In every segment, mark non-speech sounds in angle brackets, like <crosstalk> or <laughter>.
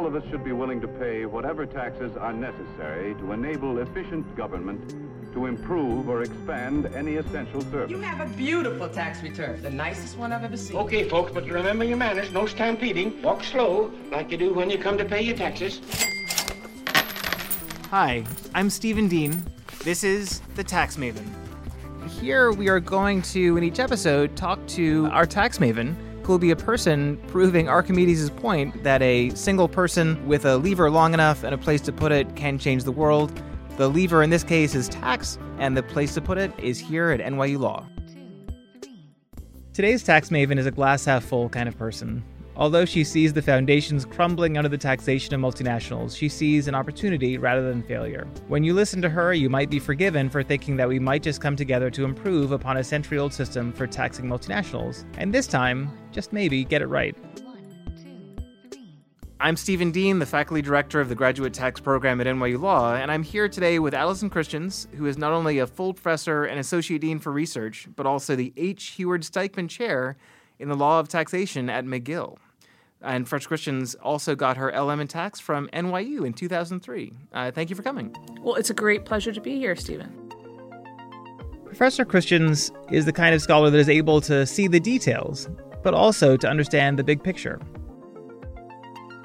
all of us should be willing to pay whatever taxes are necessary to enable efficient government to improve or expand any essential service. You have a beautiful tax return, the nicest one I've ever seen. Okay, folks, but remember your manners. No stampeding. Walk slow, like you do when you come to pay your taxes. Hi, I'm Stephen Dean. This is The Tax Maven. Here we are going to, in each episode, talk to our tax maven, will be a person proving Archimedes' point that a single person with a lever long enough and a place to put it can change the world. The lever in this case is tax, and the place to put it is here at NYU Law. Today's tax maven is a glass half full kind of person. Although she sees the foundations crumbling under the taxation of multinationals, she sees an opportunity rather than failure. When you listen to her, you might be forgiven for thinking that we might just come together to improve upon a century old system for taxing multinationals, and this time, just maybe, get it right. I'm Stephen Dean, the faculty director of the graduate tax program at NYU Law, and I'm here today with Allison Christians, who is not only a full professor and associate dean for research, but also the H. Heward Stikeman Chair in the Law of Taxation at McGill. And Fresh Christians also got her LM in tax from NYU in 2003. Uh, thank you for coming. Well, it's a great pleasure to be here, Stephen. Professor Christians is the kind of scholar that is able to see the details, but also to understand the big picture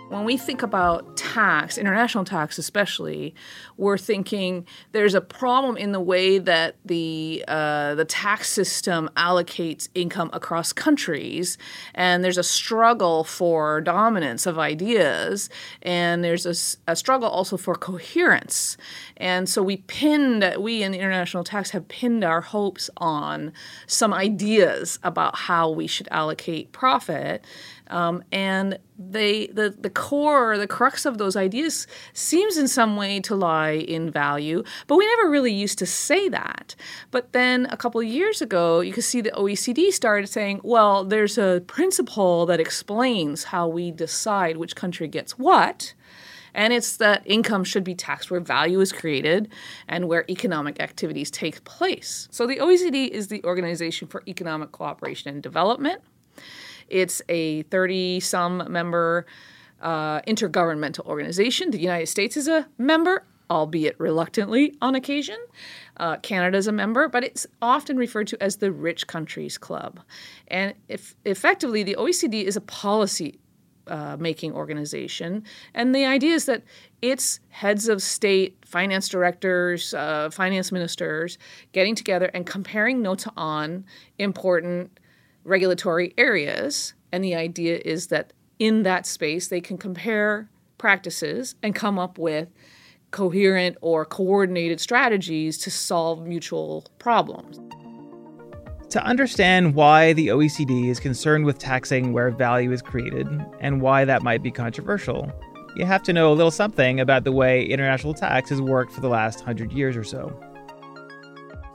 when we think about tax, international tax especially, we're thinking there's a problem in the way that the uh, the tax system allocates income across countries, and there's a struggle for dominance of ideas, and there's a, a struggle also for coherence. And so we pinned, we in international tax have pinned our hopes on some ideas about how we should allocate profit. Um, and they the the core the crux of those ideas seems in some way to lie in value but we never really used to say that but then a couple of years ago you could see the OECD started saying well there's a principle that explains how we decide which country gets what and it's that income should be taxed where value is created and where economic activities take place. So the OECD is the Organization for Economic Cooperation and Development. It's a 30 some member uh, intergovernmental organization. The United States is a member, albeit reluctantly on occasion. Uh, Canada is a member, but it's often referred to as the Rich Countries Club. And if, effectively, the OECD is a policy uh, making organization. And the idea is that its heads of state, finance directors, uh, finance ministers getting together and comparing notes on important regulatory areas. And the idea is that in that space, they can compare practices and come up with coherent or coordinated strategies to solve mutual problems. To understand why the OECD is concerned with taxing where value is created and why that might be controversial, you have to know a little something about the way international tax has worked for the last hundred years or so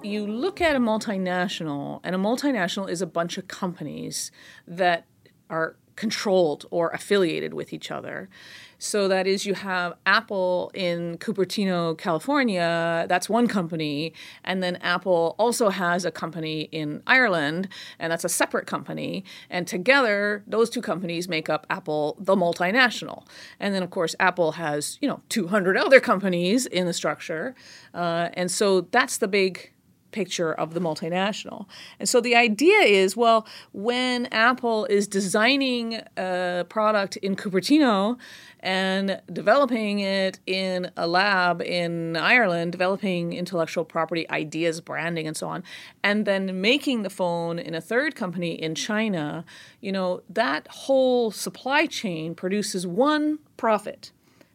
you look at a multinational, and a multinational is a bunch of companies that are controlled or affiliated with each other. So that is, you have Apple in Cupertino, California. That's one company, and then Apple also has a company in Ireland, and that's a separate company. And together, those two companies make up Apple, the multinational. And then, of course, Apple has you know 200 other companies in the structure, uh, and so that's the big picture of the multinational. And so the idea is well, when Apple is designing a product in Cupertino and developing it in a lab in Ireland, developing intellectual property ideas, branding, and so on, and then making the phone in a third company in China, you know, that whole supply chain produces one profit.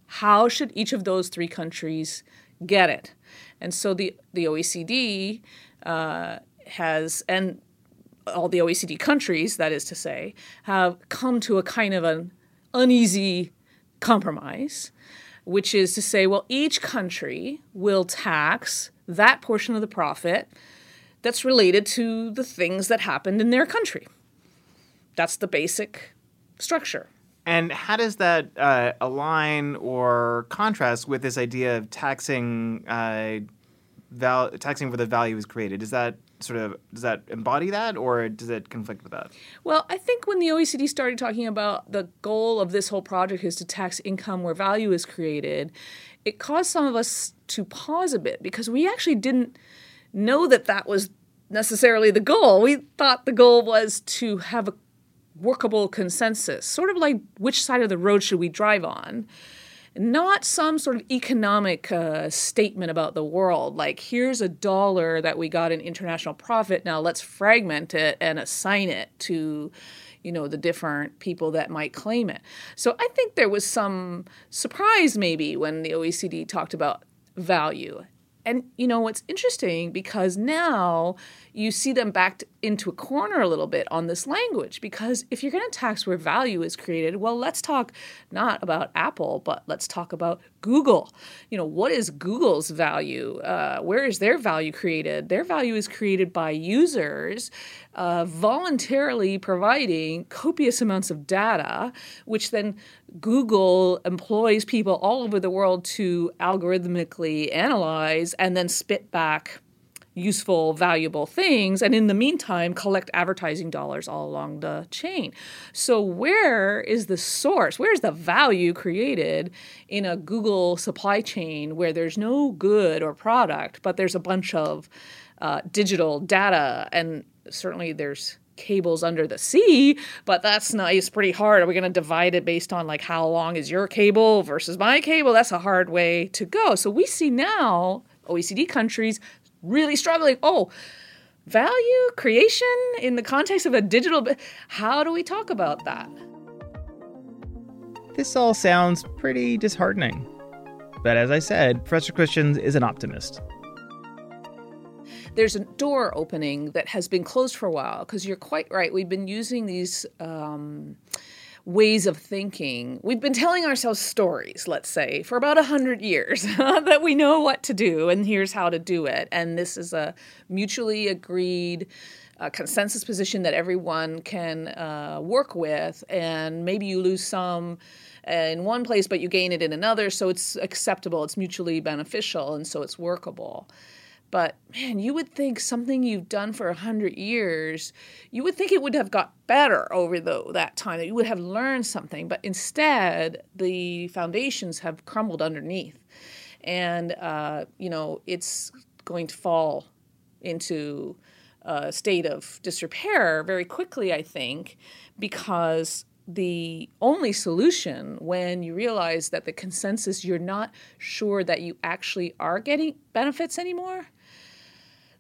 How should each of those three countries get it? And so the, the OECD uh, has, and all the OECD countries, that is to say, have come to a kind of an uneasy compromise, which is to say, well, each country will tax that portion of the profit that's related to the things that happened in their country. That's the basic structure. And how does that uh, align or contrast with this idea of taxing uh, val- taxing where the value is created? Is that sort of does that embody that, or does it conflict with that? Well, I think when the OECD started talking about the goal of this whole project is to tax income where value is created, it caused some of us to pause a bit because we actually didn't know that that was necessarily the goal. We thought the goal was to have a workable consensus, sort of like which side of the road should we drive on? Not some sort of economic uh, statement about the world like here's a dollar that we got in international profit now let's fragment it and assign it to you know the different people that might claim it. So i think there was some surprise maybe when the oecd talked about value and you know what's interesting because now you see them backed into a corner a little bit on this language because if you're going to tax where value is created, well, let's talk not about Apple, but let's talk about Google. You know, what is Google's value? Uh, where is their value created? Their value is created by users uh, voluntarily providing copious amounts of data, which then Google employs people all over the world to algorithmically analyze and then spit back useful, valuable things, and in the meantime, collect advertising dollars all along the chain. So, where is the source? Where's the value created in a Google supply chain where there's no good or product, but there's a bunch of uh, digital data, and certainly there's cables under the sea, but that's nice, pretty hard. Are we going to divide it based on like how long is your cable versus my cable? That's a hard way to go. So we see now OECD countries really struggling. Oh, value creation in the context of a digital. How do we talk about that? This all sounds pretty disheartening. But as I said, Professor Christians is an optimist. There's a door opening that has been closed for a while because you're quite right. We've been using these. Um, ways of thinking. We've been telling ourselves stories, let's say, for about a hundred years <laughs> that we know what to do and here's how to do it. And this is a mutually agreed uh, consensus position that everyone can uh, work with. And maybe you lose some in one place, but you gain it in another. So it's acceptable, it's mutually beneficial, and so it's workable. But man, you would think something you've done for a hundred years, you would think it would have got better over the, that time, that you would have learned something. But instead, the foundations have crumbled underneath. And, uh, you know, it's going to fall into a state of disrepair very quickly, I think, because the only solution when you realize that the consensus you're not sure that you actually are getting benefits anymore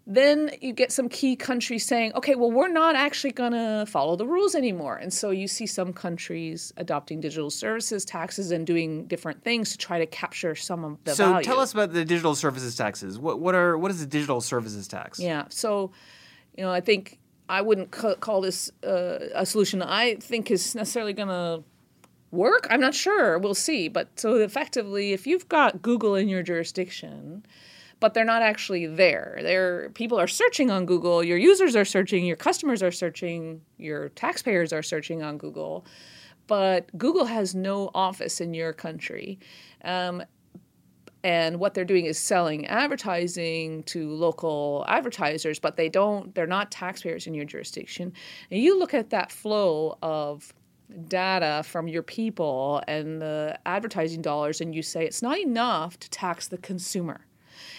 then you get some key countries saying, okay, well, we're not actually going to follow the rules anymore. And so you see some countries adopting digital services taxes and doing different things to try to capture some of the so value. tell us about the digital services taxes. What, what are what is the digital services tax? Yeah. So, you know, I think I wouldn't call this uh, a solution I think is necessarily going to work. I'm not sure. We'll see. But so effectively, if you've got Google in your jurisdiction, but they're not actually there. They're, people are searching on Google, your users are searching, your customers are searching, your taxpayers are searching on Google, but Google has no office in your country. Um, and what they're doing is selling advertising to local advertisers, but they don't, they're not taxpayers in your jurisdiction. And you look at that flow of data from your people and the advertising dollars and you say it's not enough to tax the consumer.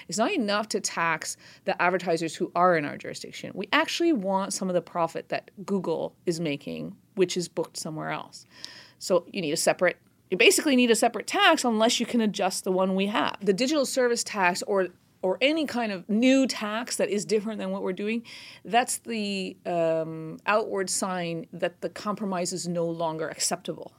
It's not enough to tax the advertisers who are in our jurisdiction. We actually want some of the profit that Google is making, which is booked somewhere else. So you need a separate you basically need a separate tax unless you can adjust the one we have. The digital service tax or or any kind of new tax that is different than what we're doing, that's the um, outward sign that the compromise is no longer acceptable.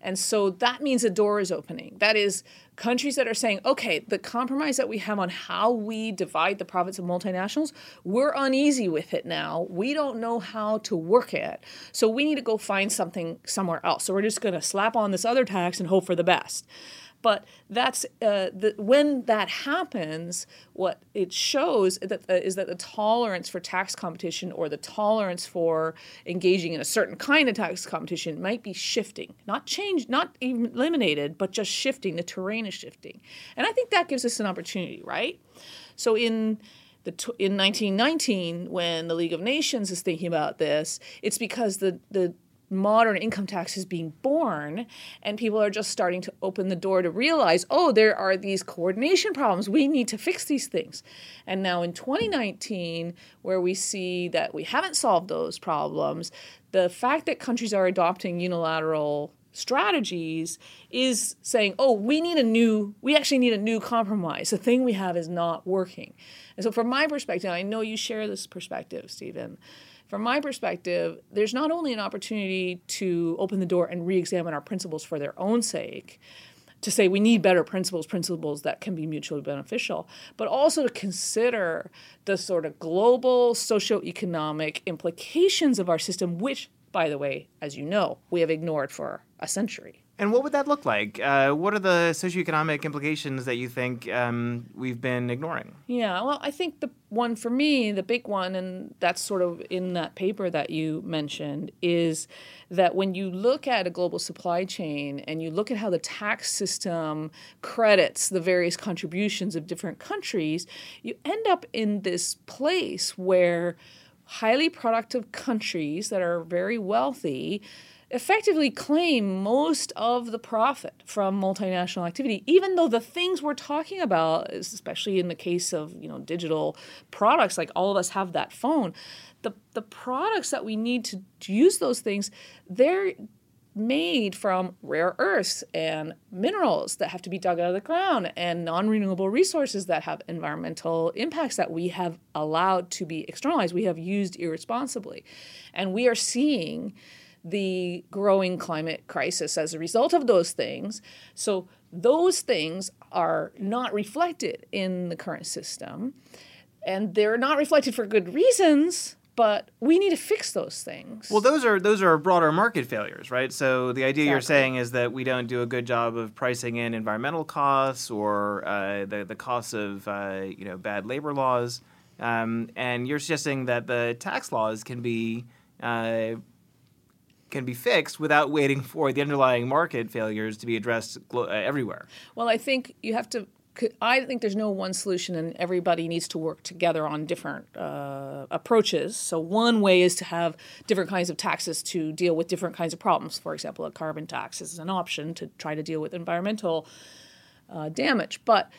And so that means a door is opening. That is countries that are saying, okay, the compromise that we have on how we divide the profits of multinationals, we're uneasy with it now. We don't know how to work it. So we need to go find something somewhere else. So we're just going to slap on this other tax and hope for the best. But that's uh, the, when that happens, what it shows that, uh, is that the tolerance for tax competition or the tolerance for engaging in a certain kind of tax competition might be shifting, not changed, not eliminated, but just shifting. The terrain is shifting, and I think that gives us an opportunity, right? So in in 1919 when the League of Nations is thinking about this, it's because the the modern income tax is being born and people are just starting to open the door to realize oh there are these coordination problems. We need to fix these things. And now in 2019 where we see that we haven't solved those problems the fact that countries are adopting unilateral strategies is saying oh we need a new we actually need a new compromise. The thing we have is not working. And so from my perspective i know you share this perspective stephen from my perspective, there's not only an opportunity to open the door and re examine our principles for their own sake, to say we need better principles, principles that can be mutually beneficial, but also to consider the sort of global socioeconomic implications of our system, which, by the way, as you know, we have ignored for a century. And what would that look like? Uh, what are the socioeconomic implications that you think um, we've been ignoring? Yeah, well, I think the one for me, the big one, and that's sort of in that paper that you mentioned, is that when you look at a global supply chain and you look at how the tax system credits the various contributions of different countries, you end up in this place where highly productive countries that are very wealthy effectively claim most of the profit from multinational activity even though the things we're talking about especially in the case of you know digital products like all of us have that phone the the products that we need to, use those things they're made from rare earths and minerals that have to be dug out of the ground and non-renewable resources that have environmental impacts that we have allowed to be externalized. We have used irresponsibly. And we are seeing the growing climate crisis as a result of those things. So, those things are not reflected in the current system, and they're not reflected for good reasons. But we need to fix those things. Well, those are those are broader market failures, right? So the idea exactly. you're saying is that we don't do a good job of pricing in environmental costs or uh, the the costs of uh, you know bad labor laws, um, and you're suggesting that the tax laws can be uh, can be fixed without waiting <laughs> for the underlying market failures to be addressed uh, everywhere. Well, I think you have to. I think there's no one solution, and everybody needs to work together on different uh, approaches. So, one way is to have different kinds of taxes to deal with different kinds of problems. For example, a carbon tax is an option to try to deal with environmental uh, damage. But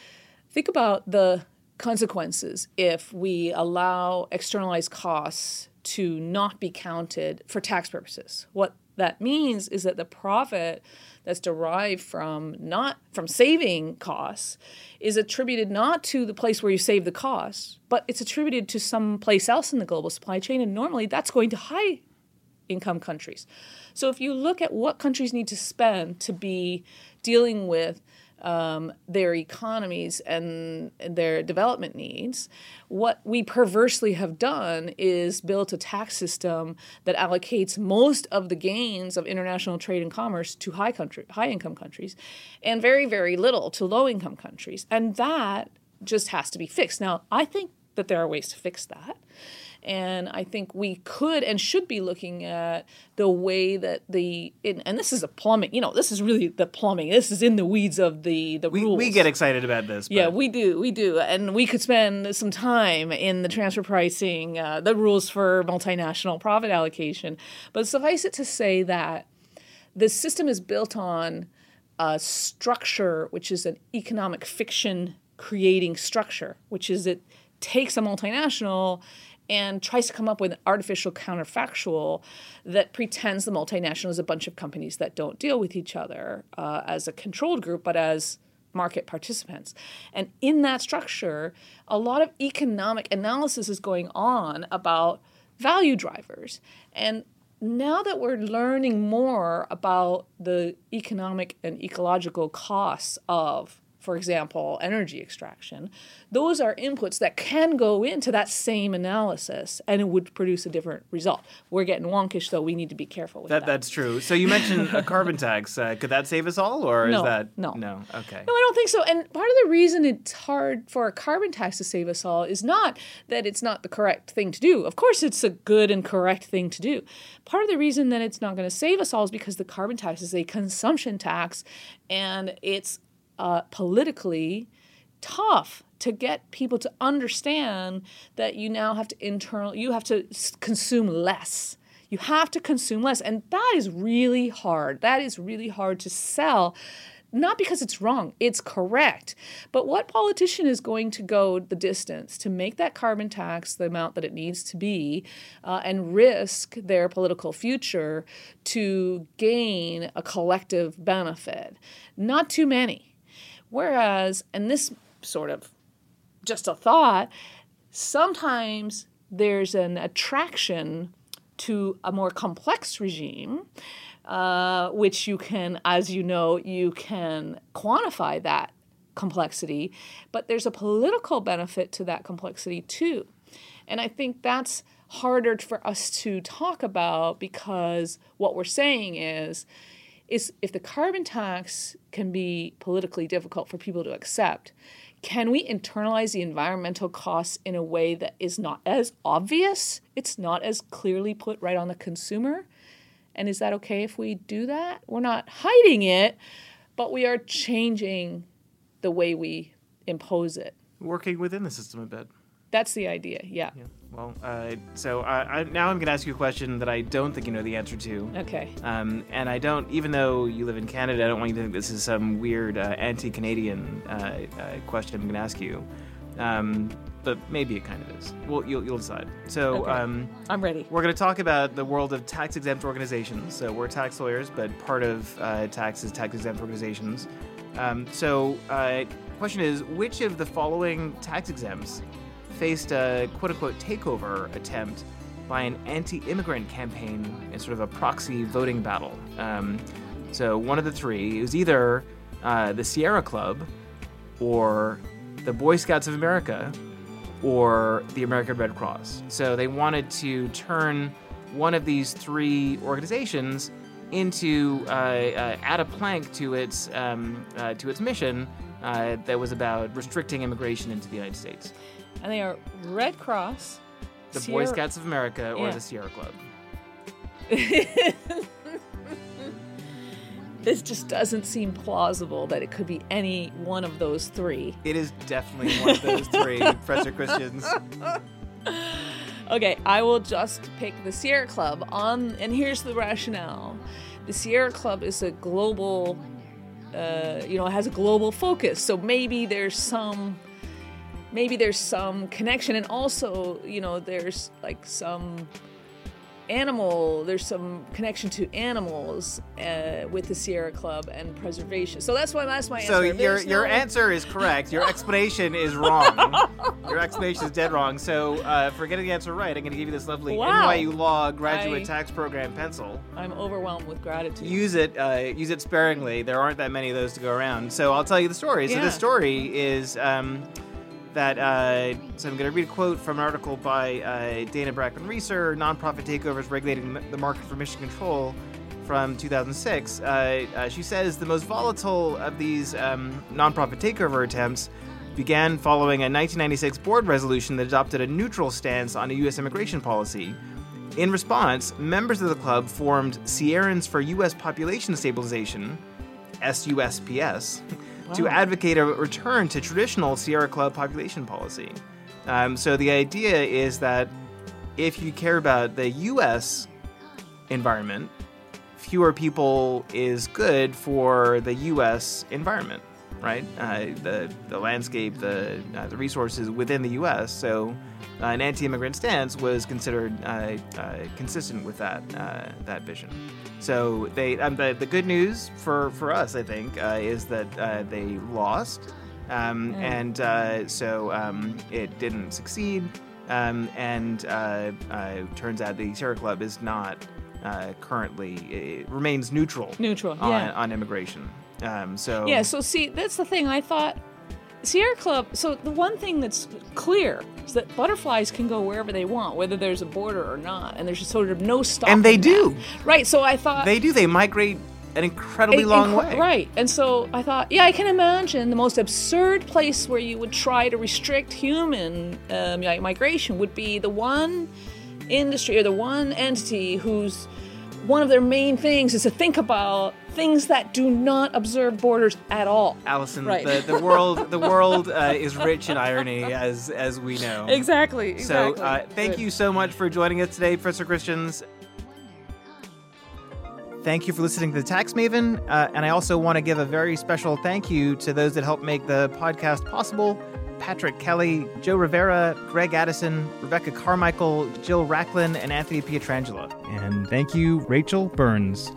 think about the consequences if we allow externalized costs to not be counted for tax purposes. What that means is that the profit that's derived from not from saving costs is attributed not to the place where you save the costs, but it's attributed to some place else in the global supply chain and normally that's going to high income countries. So if you look at what countries need to spend to be dealing with um, their economies and their development needs. What we perversely have done is built a tax system that allocates most of the gains of international trade and commerce to high country, high income countries, and very very little to low income countries, and that just has to be fixed. Now, I think that there are ways to fix that. And I think we could and should be looking at the way that the and this is a plumbing. You know, this is really the plumbing. This is in the weeds of the the we, rules. We get excited about this. But. Yeah, we do, we do, and we could spend some time in the transfer pricing, uh, the rules for multinational profit allocation. But suffice it to say that the system is built on a structure which is an economic fiction creating structure, which is it takes a multinational and tries to come up with an artificial counterfactual that pretends the multinational is a bunch of companies that don't deal with each other uh, as a controlled group, but as market participants. And in that structure, a lot of economic analysis is going on about value drivers. And now that we're learning more about the economic and ecological costs of for example, energy extraction, those are inputs that can go into that same analysis and it would produce a different result. We're getting wonkish, though. We need to be careful with that. that. That's true. So you mentioned a <laughs> carbon tax. Uh, could that save us all, or no, is that no? No. Okay. No, I don't think so. And part of the reason it's hard for a carbon tax to save us all is not that it's not the correct thing to do. Of course, it's a good and correct thing to do. Part of the reason that it's not going to save us all is because the carbon tax is a consumption tax, and it's uh, politically tough to get people to understand that you now have to internal you have to consume less. You have to consume less and that is really hard. That is really hard to sell not because it's wrong it's correct. But what politician is going to go the distance to make that carbon tax the amount that it needs to be uh, and risk their political future to gain a collective benefit? Not too many whereas and this sort of just a thought, sometimes there's an attraction to a more complex regime, uh, which you can, as you know, you can quantify that complexity, but there's a political benefit to that complexity too. And I think that's harder for us to talk about because what we're saying is is if the carbon tax can be politically difficult for people to accept, can we internalize the environmental costs in a way that is not as obvious? It's not as clearly put right on the consumer. And is that okay if we do that? We're not hiding it, but we are changing the way we impose it. Working within the system a bit. That's the idea, yeah. Yeah. Well, uh, so I, I, now I'm going to ask you a question that I don't think you know the answer to. Okay. Um, and I don't, even though you live in Canada, I don't want you to think this is some weird uh, anti-Canadian uh, uh, question I'm going to ask you. Um, but maybe it kind of is. Well, you'll, you'll decide. So Okay. um, I'm ready. we're going to talk about the world of tax-exempt organizations. So we're tax lawyers, but part of uh, tax is tax-exempt organizations. Um, so uh, question is, which of the following tax exempts faced a quote-unquote takeover attempt by an anti-immigrant campaign in sort of a proxy voting battle? Um, so one of the three it was either uh, the Sierra Club, or the Boy Scouts of America, or the American Red Cross. So they wanted to turn one of these three organizations into uh, uh, add a plank to its um, uh, to its mission uh, that was about restricting immigration into the United States. And they are Red Cross, The Boy Scouts of America or Yeah. the Sierra Club. <laughs> This just doesn't seem plausible that it could be any one of those three. It is definitely one of those three, <laughs> Professor Christians. Okay, I will just pick the Sierra Club on, and here's the rationale: the Sierra Club is a global, uh, you know, has a global focus. So maybe there's some, maybe there's some connection, and also, you know, there's like some animal there's some connection to animals uh, with the sierra club and preservation so that's why that's my So answer your There's your no- answer is correct. Your explanation is wrong. <laughs> your explanation is dead wrong. So uh, for getting the answer right, I'm going to give you this lovely Wow. NYU Law graduate I- tax program pencil. i'm overwhelmed with gratitude Use it uh, use it sparingly. There aren't that many of those to go around. So I'll tell you the story. So Yeah. the story is. Um, that uh, so I'm going to read a quote from an article by uh, Dana Brakman Reiser, nonprofit takeovers regulating the market for mission control, from 2006. Uh, uh, she says the most volatile of these um, nonprofit takeover attempts began following a 1996 board resolution that adopted a neutral stance on a U.S. immigration policy. In response, members of the club formed Sierrans for U.S. Population Stabilization, SUSPS, <laughs> to advocate a return to traditional Sierra Club population policy. Um, so the idea is that if you care about the U.S. environment, fewer people is good for the U.S. environment, right? Uh, the the landscape, the uh, the resources within the U.S. So an anti-immigrant stance was considered uh, uh, consistent with that uh, that vision. So they um, the, the good news for for us, I think, uh, is that uh, they lost, um, and uh, so um, it didn't succeed. Um, and uh, uh, turns out the Sierra Club is not uh, currently it remains neutral Neutral, on, yeah. on immigration. Um, so Yeah, so see, that's the thing. I thought Sierra Club. So the one thing that's clear is that butterflies can go wherever they want, whether there's a border or not, and there's just sort of no stop. And they do. right? So I thought they do they migrate an incredibly in- long incre- way. Right. And so I thought, yeah, I can imagine the most absurd place where you would try to restrict human um, like migration would be the one industry or the one entity whose one of their main things is to think about things that do not observe borders at all. Allison, Right. the, the world the <laughs> world uh, is rich in irony, as as we know. Exactly. So, exactly. uh, thank Good. you so much for joining us today, Professor Christians. Thank you for listening to the Tax Maven, uh, and I also want to give a very special thank you to those that helped make the podcast possible: Patrick Kelly, Joe Rivera, Greg Addison, Rebecca Carmichael, Jill Racklin, and Anthony Pietrangelo. And thank you, Rachel Burns.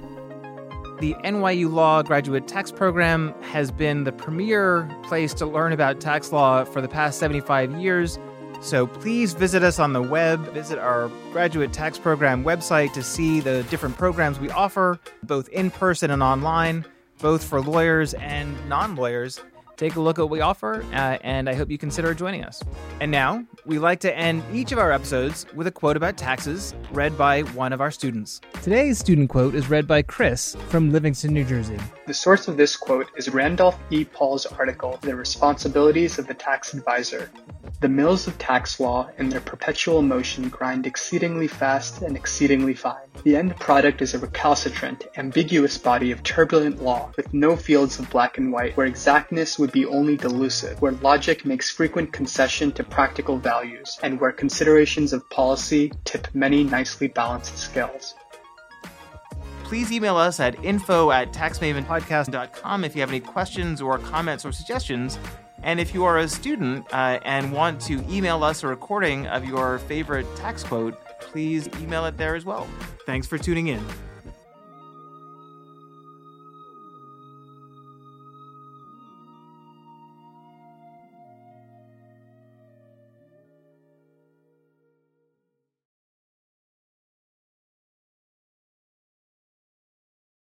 The NYU Law Graduate Tax Program has been the premier place to learn about tax law for the past 75 years. So please visit us on the web, visit our graduate tax program website to see the different programs we offer, both in person and online, both for lawyers and non lawyers. Take a look at what we offer, uh, and I hope you consider joining us. And now, we like to end each of our episodes with a quote about taxes read by one of our students. Today's student quote is read by Kris from Livingston, New Jersey. The source of this quote is Randolph E. Paul's article, The Responsibilities of the Tax Adviser. The mills of tax law in their perpetual motion grind exceedingly fast and exceedingly fine. The end product is a recalcitrant, ambiguous body of turbulent law, with no fields of black and white, where exactness would be only delusive, where logic makes frequent concession to practical values, and where considerations of policy tip many nicely balanced scales. Please email us at info at taxmavenpodcast.com if you have any questions or comments or suggestions. And if you are a student uh, and want to email us a recording of your favorite tax quote, please email it there as well. Thanks for tuning in.